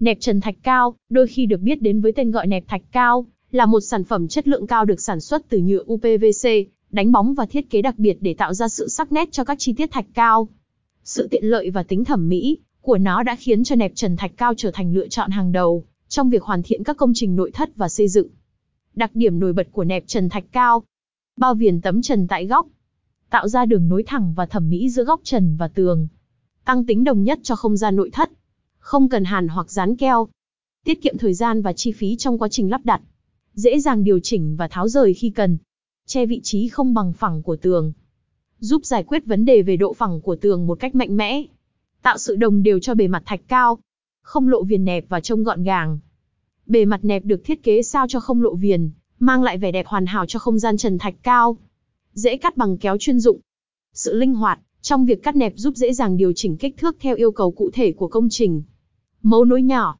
Nẹp trần thạch cao, đôi khi được biết đến với tên gọi nẹp thạch cao, là một sản phẩm chất lượng cao được sản xuất từ nhựa UPVC, đánh bóng và thiết kế đặc biệt để tạo ra sự sắc nét cho các chi tiết thạch cao. Sự tiện lợi và tính thẩm mỹ của nó đã khiến cho nẹp trần thạch cao trở thành lựa chọn hàng đầu trong việc hoàn thiện các công trình nội thất và xây dựng. Đặc điểm nổi bật của nẹp trần thạch cao. Bao viền tấm trần tại góc, tạo ra đường nối thẳng và thẩm mỹ giữa góc trần và tường. Tăng tính đồng nhất cho không gian nội thất. Không cần hàn hoặc dán keo. Tiết kiệm thời gian và chi phí trong quá trình lắp đặt. Dễ dàng điều chỉnh và tháo rời khi cần. Che vị trí không bằng phẳng của tường. Giúp giải quyết vấn đề về độ phẳng của tường một cách mạnh mẽ. Tạo sự đồng đều cho bề mặt thạch cao. Không lộ viền nẹp và trông gọn gàng. Bề mặt nẹp được thiết kế sao cho không lộ viền, mang lại vẻ đẹp hoàn hảo cho không gian trần thạch cao. Dễ cắt bằng kéo chuyên dụng. Sự linh hoạt trong việc cắt nẹp giúp dễ dàng điều chỉnh kích thước theo yêu cầu cụ thể của công trình. Mấu nối nhỏ.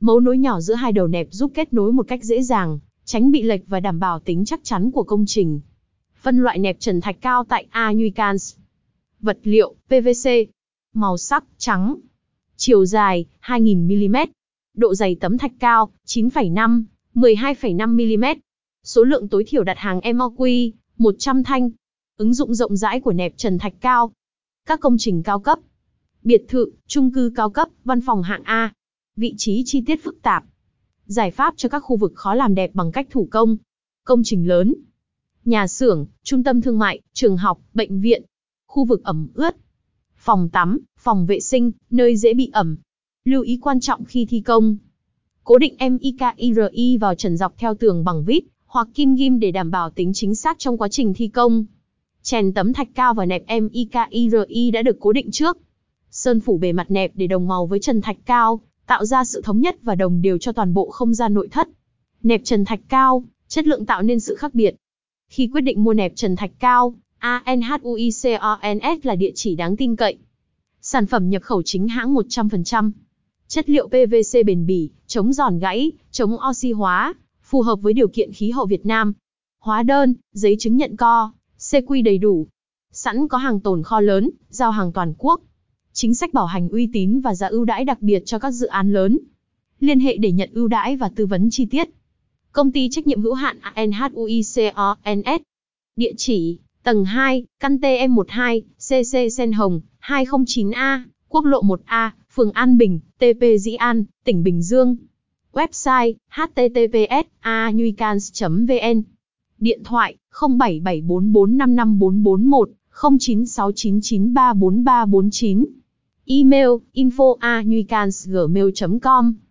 Mấu nối nhỏ giữa hai đầu nẹp giúp kết nối một cách dễ dàng, tránh bị lệch và đảm bảo tính chắc chắn của công trình. Phân loại nẹp trần thạch cao tại A Nuicans. Vật liệu, PVC. Màu sắc, trắng. Chiều dài, 2000 mm, Độ dày tấm thạch cao, 9,5, 12,5mm. Số lượng tối thiểu đặt hàng MOQ, 100 thanh. Ứng dụng rộng rãi của nẹp trần thạch cao. Các công trình cao cấp. Biệt thự, chung cư cao cấp, văn phòng hạng A. Vị trí chi tiết phức tạp. Giải pháp cho các khu vực khó làm đẹp bằng cách thủ công. Công trình lớn. Nhà xưởng, trung tâm thương mại, trường học, bệnh viện. Khu vực ẩm ướt. Phòng tắm, phòng vệ sinh, nơi dễ bị ẩm. Lưu ý quan trọng khi thi công. Cố định MIKIRI vào trần dọc theo tường bằng vít, hoặc kim ghim để đảm bảo tính chính xác trong quá trình thi công. Chèn tấm thạch cao và nẹp MIKIRI đã được cố định trước. Sơn phủ bề mặt nẹp để đồng màu với trần thạch cao, tạo ra sự thống nhất và đồng đều cho toàn bộ không gian nội thất. Nẹp trần thạch cao, chất lượng tạo nên sự khác biệt. Khi quyết định mua nẹp trần thạch cao, ANHUICONS là địa chỉ đáng tin cậy. Sản phẩm nhập khẩu chính hãng 100%. Chất liệu PVC bền bỉ, chống giòn gãy, chống oxy hóa, phù hợp với điều kiện khí hậu Việt Nam. Hóa đơn, giấy chứng nhận co, CQ đầy đủ. Sẵn có hàng tồn kho lớn, giao hàng toàn quốc. Chính sách bảo hành uy tín và giá ưu đãi đặc biệt cho các dự án lớn. Liên hệ để nhận ưu đãi và tư vấn chi tiết. Công ty trách nhiệm hữu hạn ANHUICONS. Địa chỉ, tầng 2, căn TM12, CC Sen Hồng, 209A, quốc lộ 1A, phường An Bình, TP Dĩ An, tỉnh Bình Dương. Website https anuicans vn Điện thoại 0774455441, 0969934349. Email info anuicans gmail com.